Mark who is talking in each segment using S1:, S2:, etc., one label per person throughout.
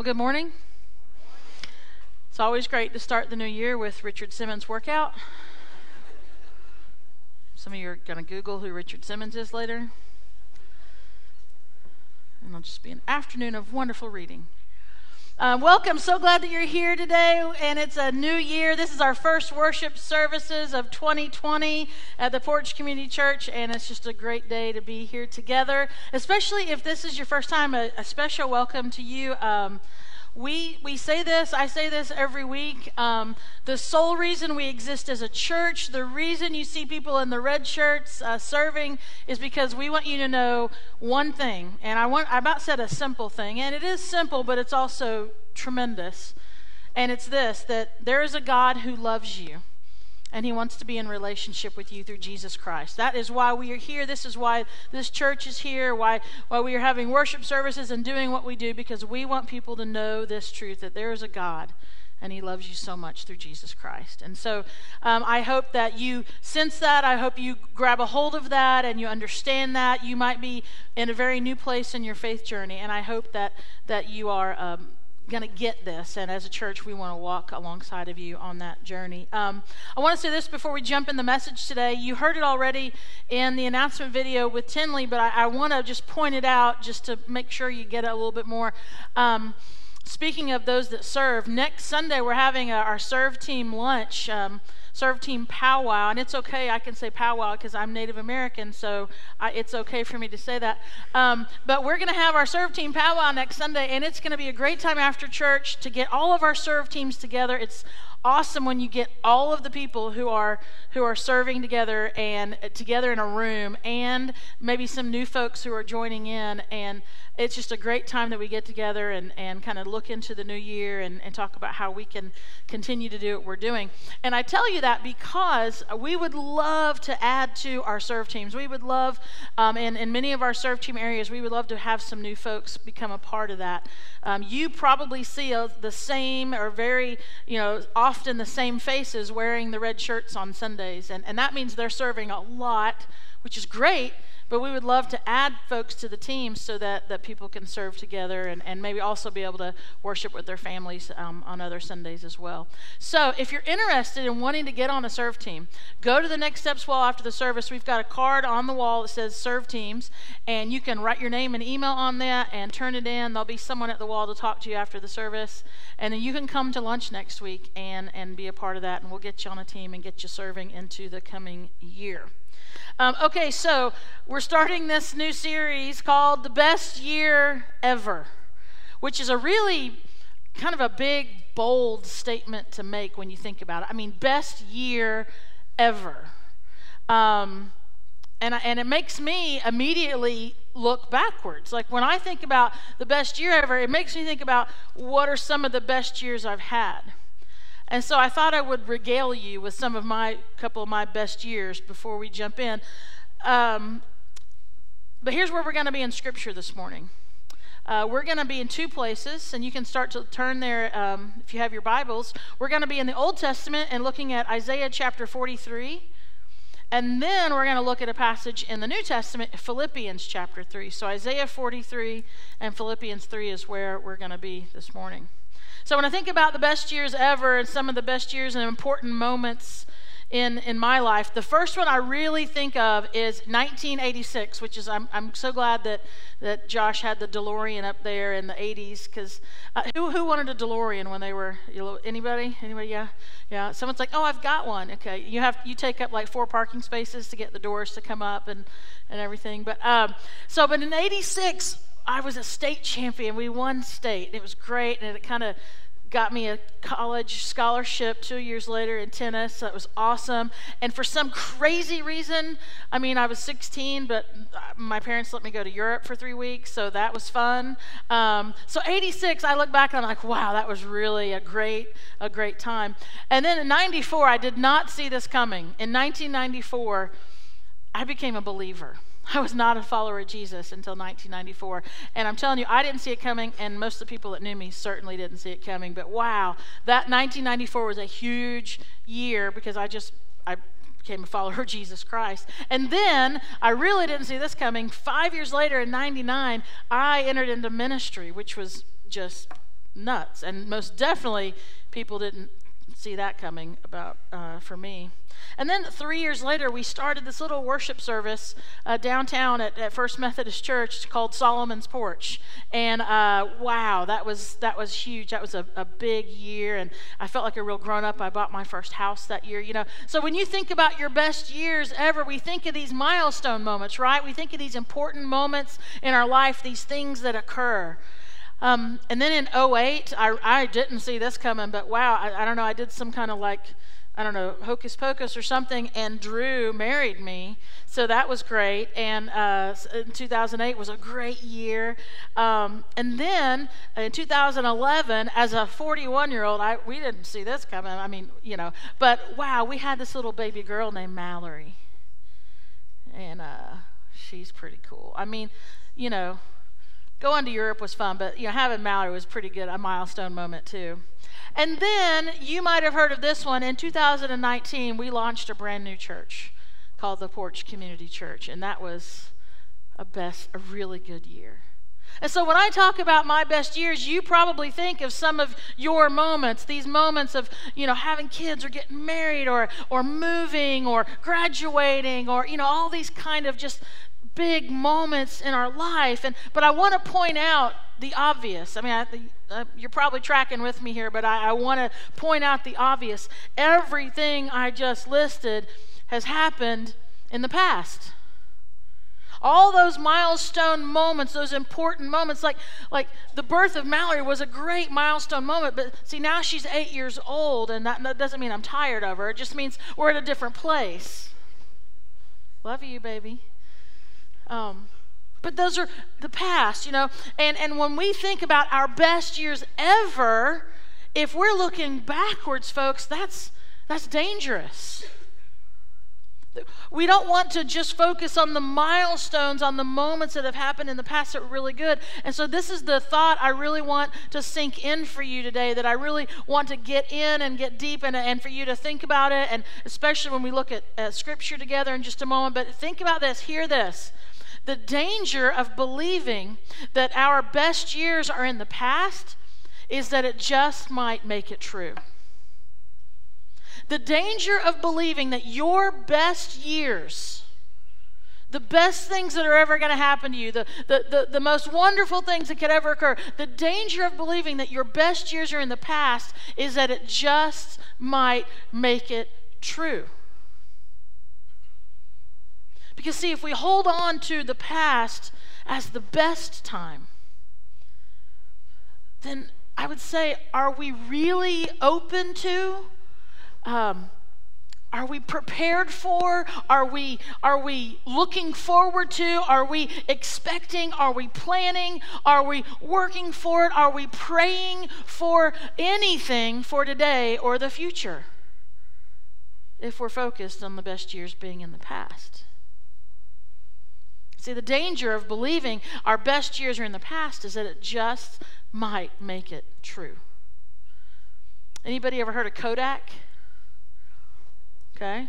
S1: Well, good morning. It's always great to start the new year with Richard Simmons workout. Some of you are going to Google who Richard Simmons is later. And it'll just be an afternoon of wonderful reading. Uh, welcome. So glad that you're here today, and it's a new year. This is our first worship services of 2020 at the Porch Community Church, and it's just a great day to be here together. Especially if this is your first time, a, a special welcome to you. Um, we, we say this, I say this every week. Um, the sole reason we exist as a church, the reason you see people in the red shirts uh, serving is because we want you to know one thing. And I, want, I about said a simple thing, and it is simple, but it's also tremendous. And it's this that there is a God who loves you and he wants to be in relationship with you through Jesus Christ. That is why we are here. This is why this church is here, why, why we are having worship services and doing what we do, because we want people to know this truth that there is a God and he loves you so much through Jesus Christ. And so um, I hope that you sense that. I hope you grab a hold of that and you understand that. You might be in a very new place in your faith journey, and I hope that, that you are. Um, going to get this, and as a church, we want to walk alongside of you on that journey. Um, I want to say this before we jump in the message today. You heard it already in the announcement video with Tinley, but I, I want to just point it out just to make sure you get it a little bit more. Um, speaking of those that serve, next Sunday we're having a, our serve team lunch. Um, serve team powwow, and it's okay. I can say powwow because I'm Native American, so I, it's okay for me to say that. Um, but we're going to have our serve team powwow next Sunday, and it's going to be a great time after church to get all of our serve teams together. It's awesome when you get all of the people who are who are serving together and together in a room and maybe some new folks who are joining in and it's just a great time that we get together and, and kind of look into the new year and, and talk about how we can continue to do what we're doing. And I tell you that because we would love to add to our serve teams. We would love, um, in, in many of our serve team areas, we would love to have some new folks become a part of that. Um, you probably see a, the same or very, you know, often the same faces wearing the red shirts on Sundays. And, and that means they're serving a lot, which is great but we would love to add folks to the team so that, that people can serve together and, and maybe also be able to worship with their families um, on other Sundays as well. So if you're interested in wanting to get on a serve team, go to the Next Steps wall after the service. We've got a card on the wall that says serve teams, and you can write your name and email on that and turn it in. There'll be someone at the wall to talk to you after the service. And then you can come to lunch next week and, and be a part of that, and we'll get you on a team and get you serving into the coming year. Um, okay, so we're starting this new series called The Best Year Ever, which is a really kind of a big, bold statement to make when you think about it. I mean, best year ever. Um, and, and it makes me immediately look backwards. Like when I think about the best year ever, it makes me think about what are some of the best years I've had. And so I thought I would regale you with some of my couple of my best years before we jump in. Um, but here's where we're going to be in Scripture this morning. Uh, we're going to be in two places, and you can start to turn there um, if you have your Bibles. We're going to be in the Old Testament and looking at Isaiah chapter 43. And then we're going to look at a passage in the New Testament, Philippians chapter 3. So Isaiah 43 and Philippians 3 is where we're going to be this morning. So when I think about the best years ever and some of the best years and important moments in, in my life, the first one I really think of is 1986, which is, I'm, I'm so glad that, that Josh had the DeLorean up there in the 80s, because uh, who, who wanted a DeLorean when they were, you know, anybody? Anybody? Yeah. Yeah. Someone's like, oh, I've got one. Okay. You have, you take up like four parking spaces to get the doors to come up and, and everything. But, um, so, but in 86, I was a state champion. We won state. It was great, and it kind of got me a college scholarship two years later in tennis. That was awesome. And for some crazy reason, I mean, I was 16, but my parents let me go to Europe for three weeks, so that was fun. Um, so 86, I look back and I'm like, wow, that was really a great, a great time. And then in 94, I did not see this coming. In 1994, I became a believer. I was not a follower of Jesus until 1994. And I'm telling you, I didn't see it coming, and most of the people that knew me certainly didn't see it coming. But wow, that 1994 was a huge year because I just, I became a follower of Jesus Christ. And then I really didn't see this coming. Five years later, in 99, I entered into ministry, which was just nuts. And most definitely, people didn't see that coming about uh, for me. And then three years later, we started this little worship service uh, downtown at, at, First Methodist Church called Solomon's Porch. And uh, wow, that was that was huge. That was a, a big year, and I felt like a real grown up. I bought my first house that year. You know, so when you think about your best years ever, we think of these milestone moments, right? We think of these important moments in our life, these things that occur. Um, and then in 08, I, I didn't see this coming, but wow, I, I don't know, I did some kind of like I don't know, hocus pocus or something, and Drew married me. So that was great. And uh, in 2008 was a great year. Um, and then in 2011, as a 41 year old, I, we didn't see this coming. I mean, you know, but wow, we had this little baby girl named Mallory. And uh, she's pretty cool. I mean, you know, going to Europe was fun, but you know, having Mallory was pretty good, a milestone moment too. And then you might have heard of this one. In 2019, we launched a brand new church called the Porch Community Church, and that was a best, a really good year. And so when I talk about my best years, you probably think of some of your moments, these moments of, you know, having kids or getting married or or moving or graduating or, you know, all these kind of just big moments in our life. And but I want to point out the obvious. I mean, I, uh, you're probably tracking with me here, but I, I want to point out the obvious. Everything I just listed has happened in the past. All those milestone moments, those important moments, like, like the birth of Mallory was a great milestone moment, but see, now she's eight years old, and that, that doesn't mean I'm tired of her. It just means we're at a different place. Love you, baby. Um, but those are the past, you know. And, and when we think about our best years ever, if we're looking backwards, folks, that's, that's dangerous. We don't want to just focus on the milestones, on the moments that have happened in the past that were really good. And so, this is the thought I really want to sink in for you today, that I really want to get in and get deep in, and for you to think about it, and especially when we look at, at Scripture together in just a moment. But think about this, hear this. The danger of believing that our best years are in the past is that it just might make it true. The danger of believing that your best years, the best things that are ever going to happen to you, the, the, the, the, most wonderful things that could ever occur, the danger of believing that your best years are in the past is that it just might make it true. Because, see, if we hold on to the past as the best time, then I would say, are we really open to? Um, are we prepared for? Are we, are we looking forward to? Are we expecting? Are we planning? Are we working for it? Are we praying for anything for today or the future? If we're focused on the best years being in the past. See, the danger of believing our best years are in the past is that it just might make it true. Anybody ever heard of Kodak? Okay.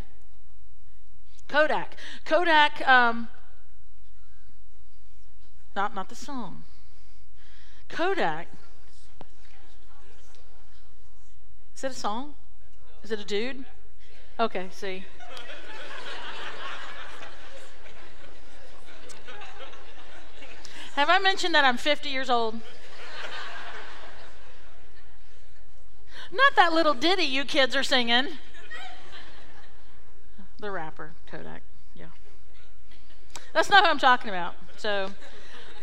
S1: Kodak. Kodak, um, not, not the song. Kodak. Is it a song? Is it a dude? Okay, see. Have I mentioned that I'm 50 years old? Not that little ditty you kids are singing. The rapper, Kodak. Yeah. That's not who I'm talking about. So,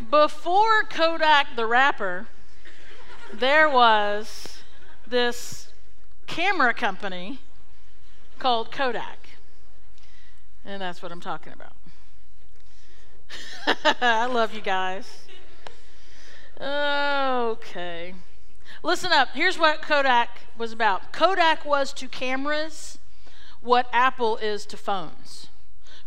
S1: before Kodak the rapper, there was this camera company called Kodak. And that's what I'm talking about. I love you guys. Okay. Listen up. Here's what Kodak was about Kodak was to cameras what Apple is to phones.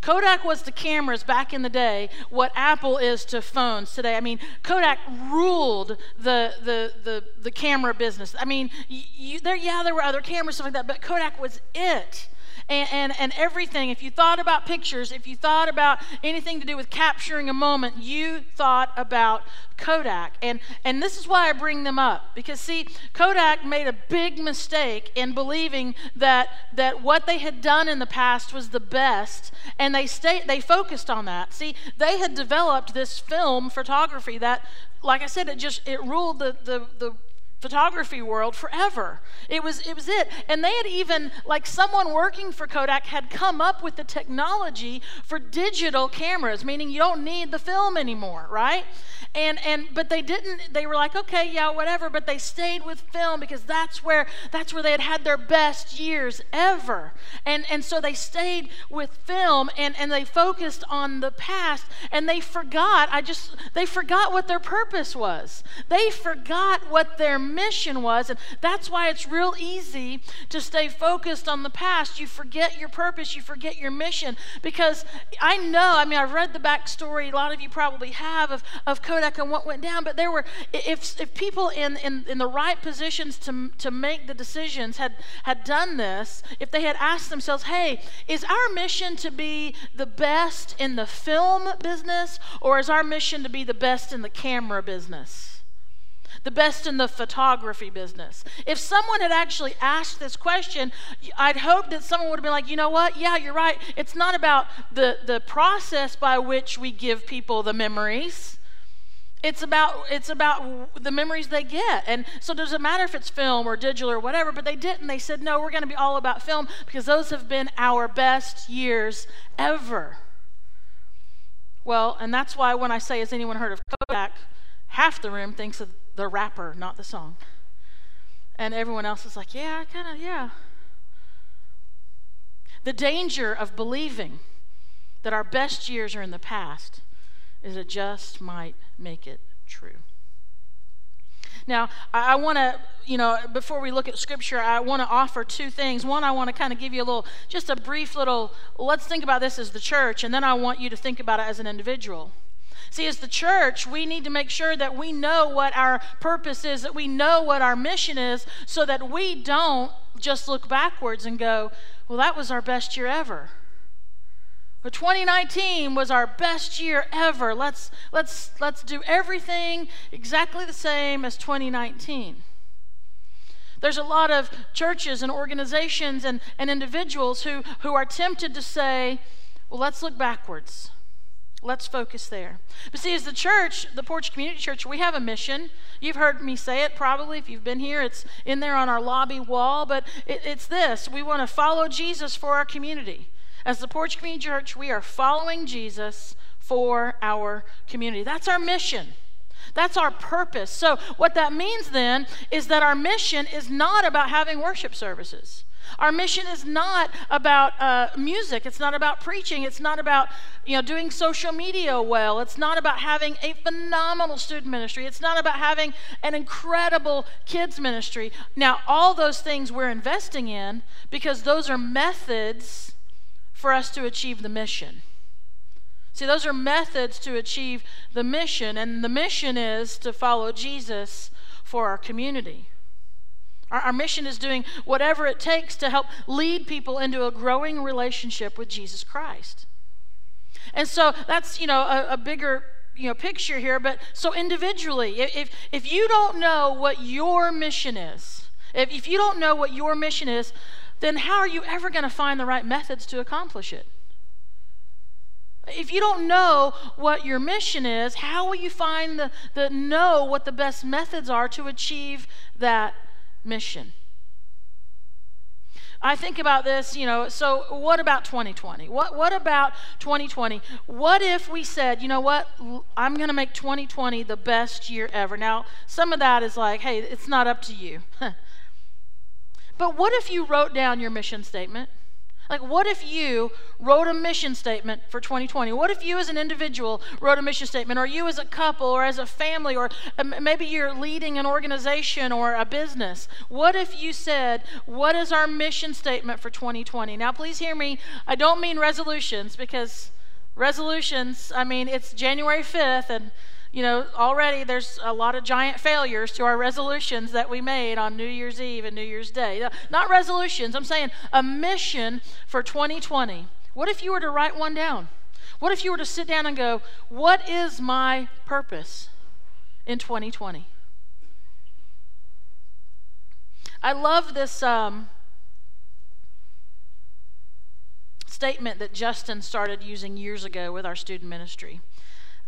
S1: Kodak was to cameras back in the day what Apple is to phones today. I mean, Kodak ruled the the the, the camera business. I mean, you, there yeah there were other cameras stuff like that, but Kodak was it. And, and, and everything, if you thought about pictures, if you thought about anything to do with capturing a moment, you thought about Kodak. And, and this is why I bring them up. Because, see, Kodak made a big mistake in believing that, that what they had done in the past was the best, and they, stayed, they focused on that. See, they had developed this film photography that like I said, it just it ruled the, the, the photography world forever. It was it was it. And they had even like someone working for Kodak had come up with the technology for digital cameras, meaning you don't need the film anymore, right? And and but they didn't they were like, "Okay, yeah, whatever," but they stayed with film because that's where that's where they had had their best years ever. And and so they stayed with film and and they focused on the past and they forgot, I just they forgot what their purpose was. They forgot what their mission was. And that's why it's real easy to stay focused on the past. You forget your purpose, you forget your mission. Because I know, I mean, I've read the backstory, a lot of you probably have, of, of Kodak and what went down. But there were, if, if people in, in, in the right positions to, to make the decisions had, had done this, if they had asked themselves, hey, is our mission to be the best in the film business, or is our mission to be the best in the camera business? The best in the photography business. If someone had actually asked this question, I'd hope that someone would have been like, you know what? Yeah, you're right. It's not about the, the process by which we give people the memories. It's about it's about the memories they get. And so it matter if it's film or digital or whatever, but they didn't. They said, no, we're going to be all about film because those have been our best years ever. Well, and that's why when I say, has anyone heard of Kodak? Half the room thinks of the rapper, not the song. And everyone else is like, yeah, I kind of, yeah. The danger of believing that our best years are in the past is it just might make it true. Now, I, I want to, you know, before we look at scripture, I want to offer two things. One, I want to kind of give you a little, just a brief little, let's think about this as the church, and then I want you to think about it as an individual. See, as the church, we need to make sure that we know what our purpose is, that we know what our mission is, so that we don't just look backwards and go, well, that was our best year ever. But 2019 was our best year ever. Let's, let's, let's do everything exactly the same as 2019. There's a lot of churches and organizations and, and individuals who, who are tempted to say, well, let's look backwards. Let's focus there. But see, as the church, the Porch Community Church, we have a mission. You've heard me say it probably if you've been here. It's in there on our lobby wall, but it, it's this we want to follow Jesus for our community. As the Porch Community Church, we are following Jesus for our community. That's our mission. That's our purpose. So, what that means then is that our mission is not about having worship services. Our mission is not about uh, music. It's not about preaching. It's not about you know doing social media well. It's not about having a phenomenal student ministry. It's not about having an incredible kids ministry. Now, all those things we're investing in because those are methods for us to achieve the mission. See, those are methods to achieve the mission, and the mission is to follow Jesus for our community. Our, our mission is doing whatever it takes to help lead people into a growing relationship with Jesus Christ. And so that's, you know, a, a bigger you know picture here but so individually if if you don't know what your mission is if, if you don't know what your mission is then how are you ever going to find the right methods to accomplish it if you don't know what your mission is how will you find the, the know what the best methods are to achieve that mission. I think about this, you know, so what about 2020? What, what about 2020? What if we said, you know what, I'm going to make 2020 the best year ever? Now, some of that is like, hey, it's not up to you. but what if you wrote down your mission statement? Like, what if you wrote a mission statement for 2020? What if you, as an individual, wrote a mission statement, or you, as a couple, or as a family, or um, maybe you're leading an organization or a business? What if you said, What is our mission statement for 2020? Now, please hear me. I don't mean resolutions because resolutions, I mean, it's January 5th, and you know, already there's a lot of giant failures to our resolutions that we made on New Year's Eve and New Year's Day. Not resolutions, I'm saying a mission for 2020. What if you were to write one down? What if you were to sit down and go, What is my purpose in 2020? I love this um, statement that Justin started using years ago with our student ministry.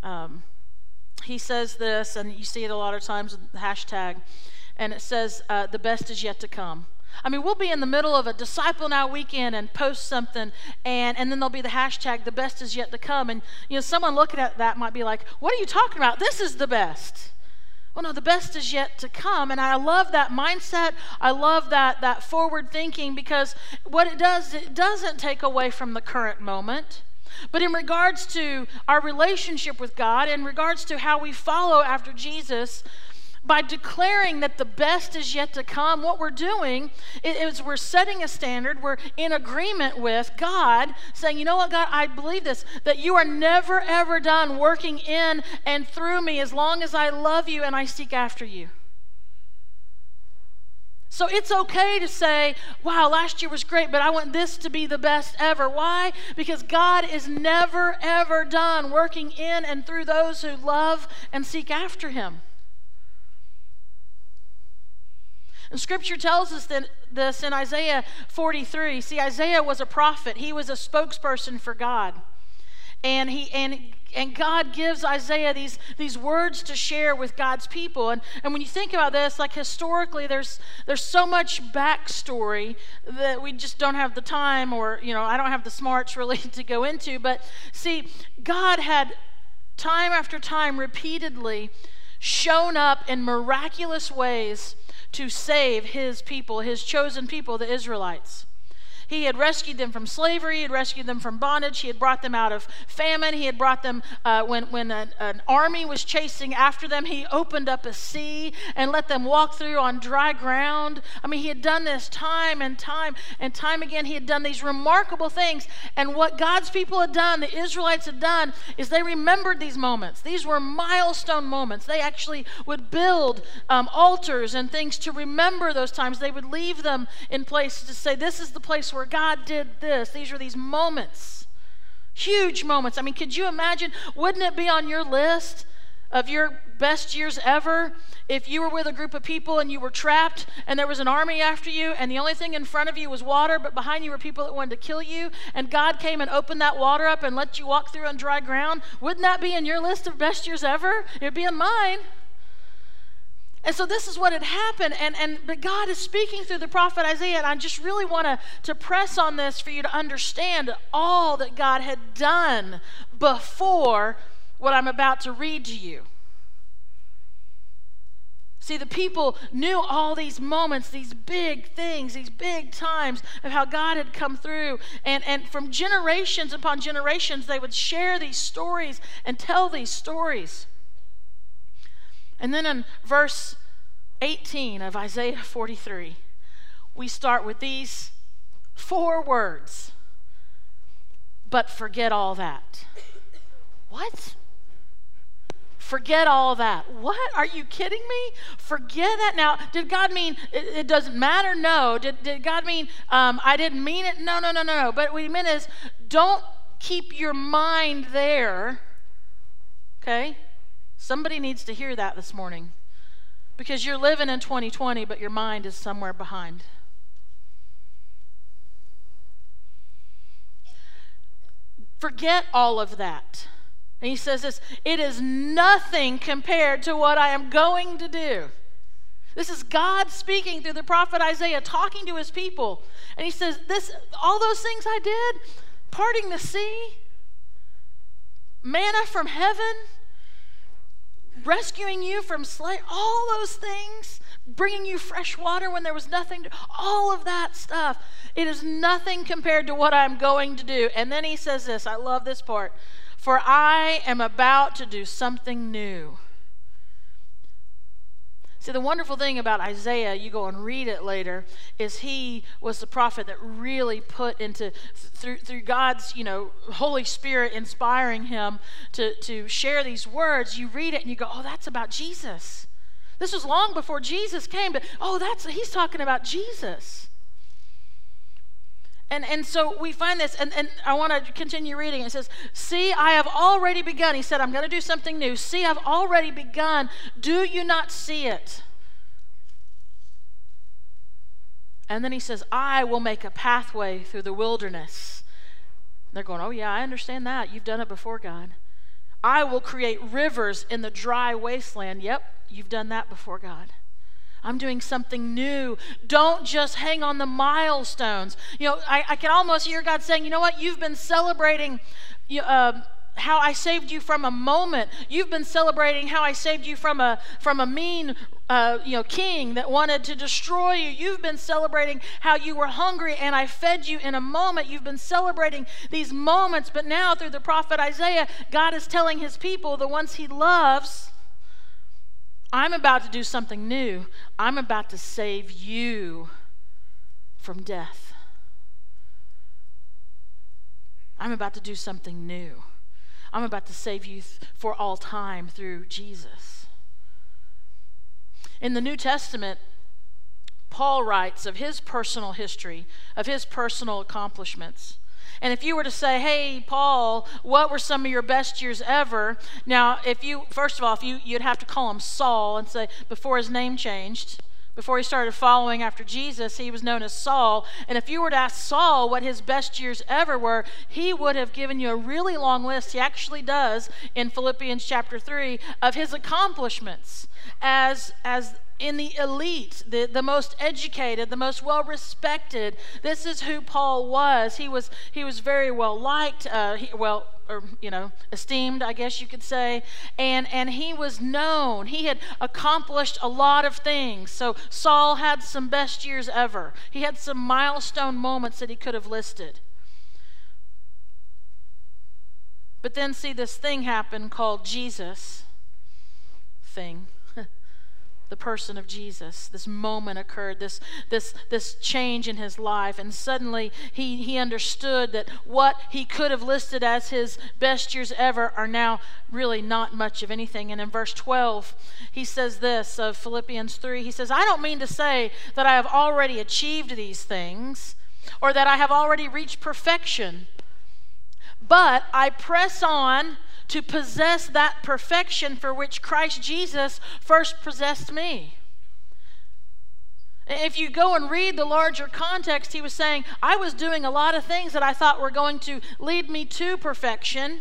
S1: Um, he says this, and you see it a lot of times with the hashtag, and it says, uh, The best is yet to come. I mean, we'll be in the middle of a Disciple Now weekend and post something, and, and then there'll be the hashtag, the best is yet to come. And, you know, someone looking at that might be like, what are you talking about? This is the best. Well, no, the best is yet to come. And I love that mindset. I love that, that forward thinking because what it does, it doesn't take away from the current moment. But in regards to our relationship with God, in regards to how we follow after Jesus, by declaring that the best is yet to come, what we're doing is we're setting a standard. We're in agreement with God, saying, You know what, God, I believe this, that you are never, ever done working in and through me as long as I love you and I seek after you. So it's okay to say, wow, last year was great, but I want this to be the best ever. Why? Because God is never, ever done working in and through those who love and seek after Him. And scripture tells us that this in Isaiah 43. See, Isaiah was a prophet, he was a spokesperson for God. And he and and God gives Isaiah these, these words to share with God's people. And, and when you think about this, like historically, there's, there's so much backstory that we just don't have the time, or, you know, I don't have the smarts really to go into. But see, God had time after time repeatedly shown up in miraculous ways to save his people, his chosen people, the Israelites. He had rescued them from slavery, he had rescued them from bondage, he had brought them out of famine, he had brought them uh, when, when an, an army was chasing after them. He opened up a sea and let them walk through on dry ground. I mean, he had done this time and time and time again. He had done these remarkable things. And what God's people had done, the Israelites had done, is they remembered these moments. These were milestone moments. They actually would build um, altars and things to remember those times. They would leave them in place to say, This is the place where God did this. These are these moments, huge moments. I mean, could you imagine? Wouldn't it be on your list of your best years ever if you were with a group of people and you were trapped and there was an army after you and the only thing in front of you was water, but behind you were people that wanted to kill you, and God came and opened that water up and let you walk through on dry ground? Wouldn't that be in your list of best years ever? It'd be in mine. And so this is what had happened. And, and but God is speaking through the prophet Isaiah, and I just really want to, to press on this for you to understand all that God had done before what I'm about to read to you. See, the people knew all these moments, these big things, these big times of how God had come through. And, and from generations upon generations, they would share these stories and tell these stories. And then in verse 18 of Isaiah 43, we start with these four words but forget all that. What? Forget all that. What? Are you kidding me? Forget that. Now, did God mean it, it doesn't matter? No. Did, did God mean um, I didn't mean it? No, no, no, no, no. But what he meant is don't keep your mind there. Okay? Somebody needs to hear that this morning because you're living in 2020, but your mind is somewhere behind. Forget all of that. And he says this it is nothing compared to what I am going to do. This is God speaking through the prophet Isaiah, talking to his people. And he says, This all those things I did, parting the sea, manna from heaven, rescuing you from slavery, all those things, bringing you fresh water when there was nothing, to, all of that stuff. It is nothing compared to what I'm going to do. And then he says this I love this part For I am about to do something new. See, the wonderful thing about Isaiah, you go and read it later, is he was the prophet that really put into, through, through God's, you know, Holy Spirit inspiring him to, to share these words. You read it and you go, oh, that's about Jesus. This was long before Jesus came, but oh, that's, he's talking about Jesus. And, and so we find this, and, and I want to continue reading. It says, See, I have already begun. He said, I'm going to do something new. See, I've already begun. Do you not see it? And then he says, I will make a pathway through the wilderness. They're going, Oh, yeah, I understand that. You've done it before, God. I will create rivers in the dry wasteland. Yep, you've done that before, God. I'm doing something new. Don't just hang on the milestones. You know, I, I can almost hear God saying, you know what? You've been celebrating. Uh, how I saved you from a moment. You've been celebrating how I saved you from a from a mean uh, you know king that wanted to destroy you. You've been celebrating how you were hungry and I fed you in a moment. You've been celebrating these moments, but now through the prophet Isaiah, God is telling his people, the ones he loves, I'm about to do something new. I'm about to save you from death. I'm about to do something new. I'm about to save you th- for all time through Jesus. In the New Testament, Paul writes of his personal history, of his personal accomplishments. And if you were to say, hey, Paul, what were some of your best years ever? Now, if you, first of all, if you, you'd have to call him Saul and say, before his name changed, before he started following after Jesus, he was known as Saul. And if you were to ask Saul what his best years ever were, he would have given you a really long list. He actually does in Philippians chapter 3 of his accomplishments as, as in the elite, the, the most educated, the most well respected. This is who Paul was. He was, he was very well liked, uh, he, well, or you know, esteemed, I guess you could say. And and he was known. He had accomplished a lot of things. So Saul had some best years ever. He had some milestone moments that he could have listed. But then see this thing happen called Jesus thing the person of Jesus. This moment occurred, this, this, this change in his life, and suddenly he, he understood that what he could have listed as his best years ever are now really not much of anything. And in verse 12, he says this of Philippians 3 he says, I don't mean to say that I have already achieved these things or that I have already reached perfection, but I press on to possess that perfection for which Christ Jesus first possessed me. If you go and read the larger context, he was saying, I was doing a lot of things that I thought were going to lead me to perfection,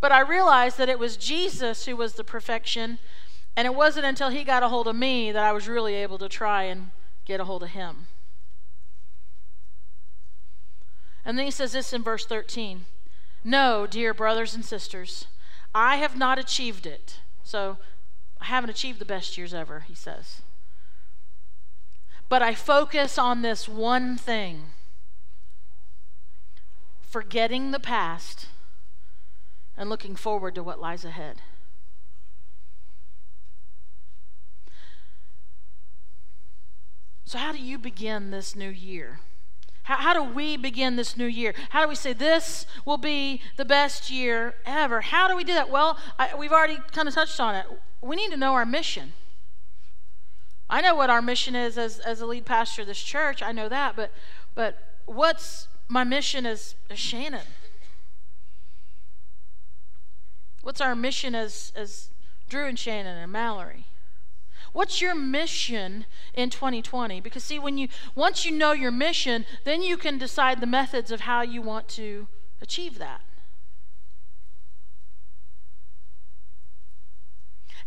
S1: but I realized that it was Jesus who was the perfection, and it wasn't until he got a hold of me that I was really able to try and get a hold of him. And then he says this in verse 13 no, dear brothers and sisters, I have not achieved it. So I haven't achieved the best years ever, he says. But I focus on this one thing forgetting the past and looking forward to what lies ahead. So, how do you begin this new year? How, how do we begin this new year? How do we say this will be the best year ever? How do we do that? Well, I, we've already kind of touched on it. We need to know our mission. I know what our mission is as, as a lead pastor of this church. I know that, but but what's my mission as, as Shannon? What's our mission as as Drew and Shannon and Mallory? What's your mission in 2020? Because see, when you once you know your mission, then you can decide the methods of how you want to achieve that.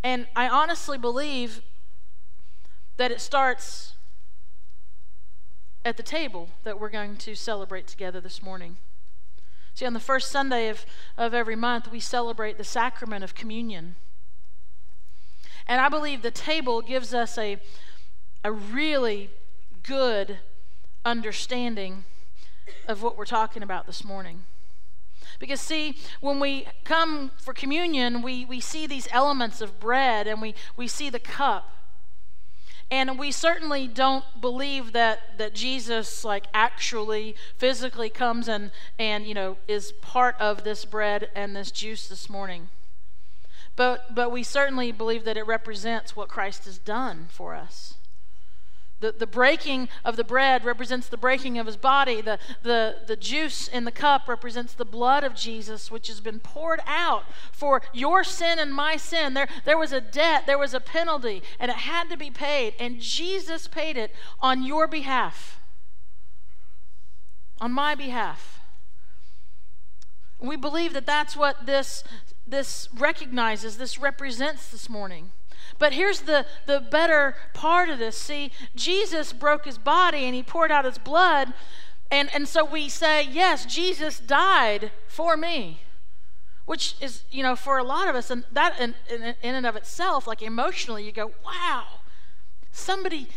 S1: And I honestly believe that it starts at the table that we're going to celebrate together this morning. See, on the first Sunday of, of every month, we celebrate the sacrament of communion. And I believe the table gives us a, a really good understanding of what we're talking about this morning. Because, see, when we come for communion, we, we see these elements of bread and we, we see the cup. And we certainly don't believe that, that Jesus, like, actually physically comes and, and, you know, is part of this bread and this juice this morning. But, but we certainly believe that it represents what Christ has done for us. The, the breaking of the bread represents the breaking of his body. The, the, the juice in the cup represents the blood of Jesus, which has been poured out for your sin and my sin. There, there was a debt, there was a penalty, and it had to be paid. And Jesus paid it on your behalf, on my behalf. We believe that that's what this, this recognizes, this represents this morning. But here's the, the better part of this. See, Jesus broke his body and he poured out his blood. And, and so we say, yes, Jesus died for me. Which is, you know, for a lot of us, and that in, in, in and of itself, like emotionally, you go, wow, somebody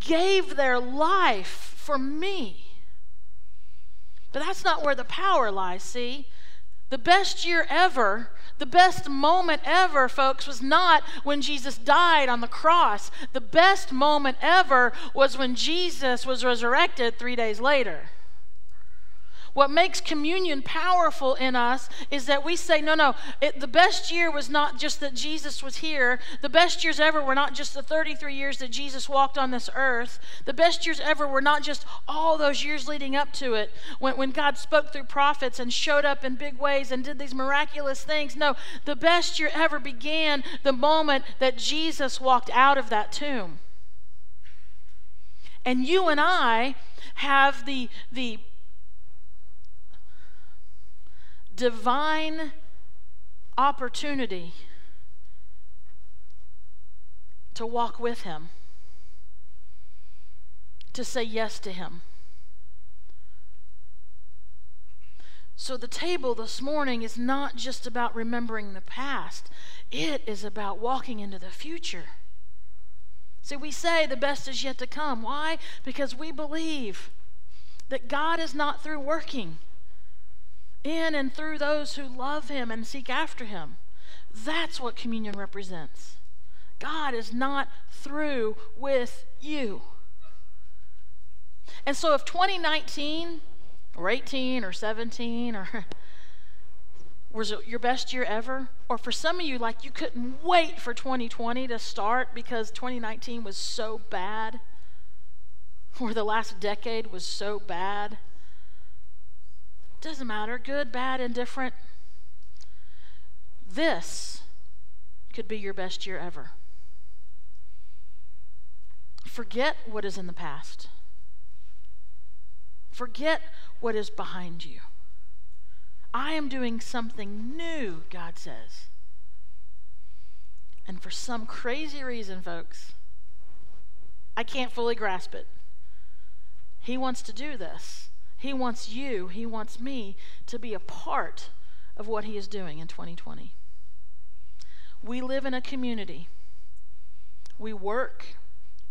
S1: gave their life for me. But that's not where the power lies, see? The best year ever the best moment ever, folks, was not when Jesus died on the cross. The best moment ever was when Jesus was resurrected three days later. What makes communion powerful in us is that we say, no, no, it, the best year was not just that Jesus was here. The best years ever were not just the 33 years that Jesus walked on this earth. The best years ever were not just all those years leading up to it when, when God spoke through prophets and showed up in big ways and did these miraculous things. No, the best year ever began the moment that Jesus walked out of that tomb. And you and I have the, the divine opportunity to walk with Him, to say yes to Him. So, the table this morning is not just about remembering the past, it is about walking into the future. See, we say the best is yet to come. Why? Because we believe that God is not through working in and through those who love him and seek after him. That's what communion represents. God is not through with you. And so if 2019 or 18 or 17 or was it your best year ever? Or for some of you, like you couldn't wait for 2020 to start because 2019 was so bad, or the last decade was so bad. Doesn't matter, good, bad, indifferent. This could be your best year ever. Forget what is in the past. Forget what is behind you. I am doing something new, God says. And for some crazy reason, folks, I can't fully grasp it. He wants to do this. He wants you, He wants me to be a part of what He is doing in 2020. We live in a community. We work,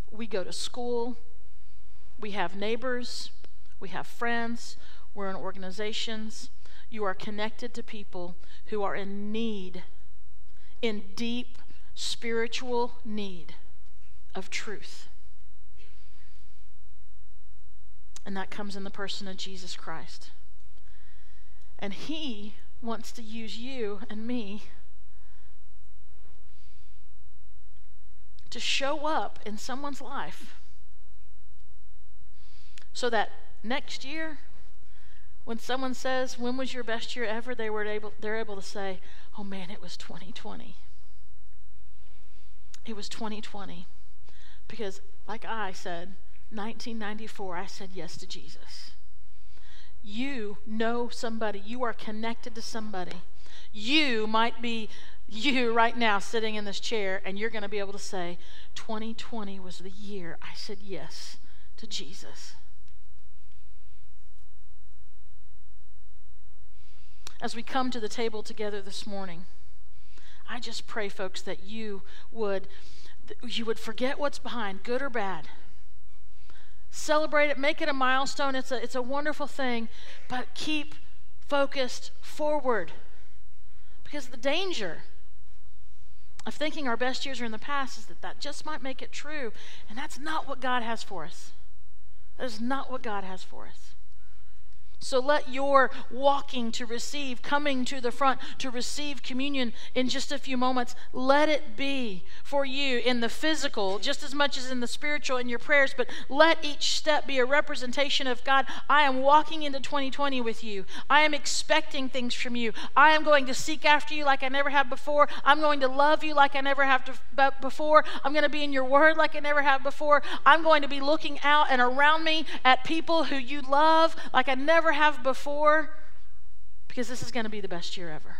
S1: we go to school, we have neighbors, we have friends, we're in organizations. You are connected to people who are in need, in deep spiritual need of truth. And that comes in the person of Jesus Christ. And He wants to use you and me to show up in someone's life so that next year, when someone says, When was your best year ever? they were able, they're able to say, Oh man, it was 2020. It was 2020. Because, like I said, 1994, I said yes to Jesus. You know somebody, you are connected to somebody. You might be you right now sitting in this chair, and you're going to be able to say, 2020 was the year I said yes to Jesus. As we come to the table together this morning, I just pray, folks, that you would you would forget what's behind, good or bad celebrate it, make it a milestone. It's a, it's a wonderful thing, but keep focused forward because the danger of thinking our best years are in the past is that that just might make it true. And that's not what God has for us. That is not what God has for us. So let your walking to receive, coming to the front to receive communion in just a few moments, let it be for you in the physical just as much as in the spiritual in your prayers. But let each step be a representation of God. I am walking into 2020 with you. I am expecting things from you. I am going to seek after you like I never have before. I'm going to love you like I never have to, before. I'm going to be in your word like I never have before. I'm going to be looking out and around me at people who you love like I never have before because this is going to be the best year ever.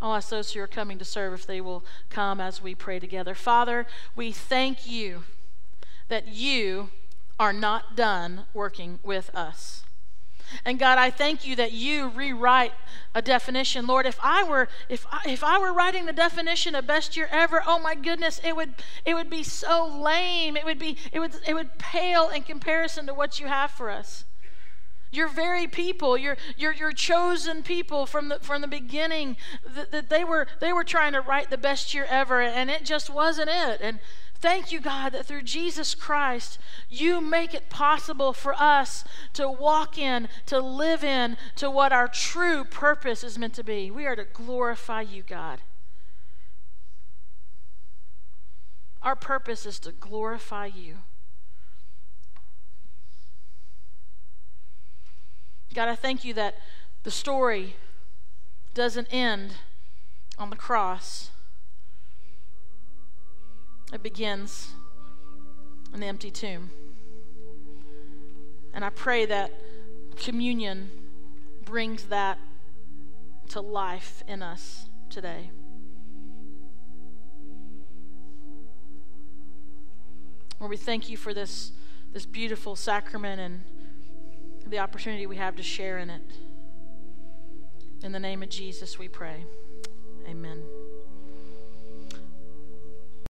S1: I'll ask those who are coming to serve if they will come as we pray together. Father, we thank you that you are not done working with us. And God, I thank you that you rewrite a definition. Lord, if I were if I, if I were writing the definition of best year ever, oh my goodness, it would it would be so lame. It would be it would it would pale in comparison to what you have for us. Your very people, your, your, your chosen people from the, from the beginning, that, that they, were, they were trying to write the best year ever, and it just wasn't it. And thank you, God, that through Jesus Christ, you make it possible for us to walk in, to live in, to what our true purpose is meant to be. We are to glorify you, God. Our purpose is to glorify you. God, I thank you that the story doesn't end on the cross, it begins in the empty tomb. And I pray that communion brings that to life in us today. Lord, we thank you for this, this beautiful sacrament and the opportunity we have to share in it. In the name of Jesus, we pray. Amen.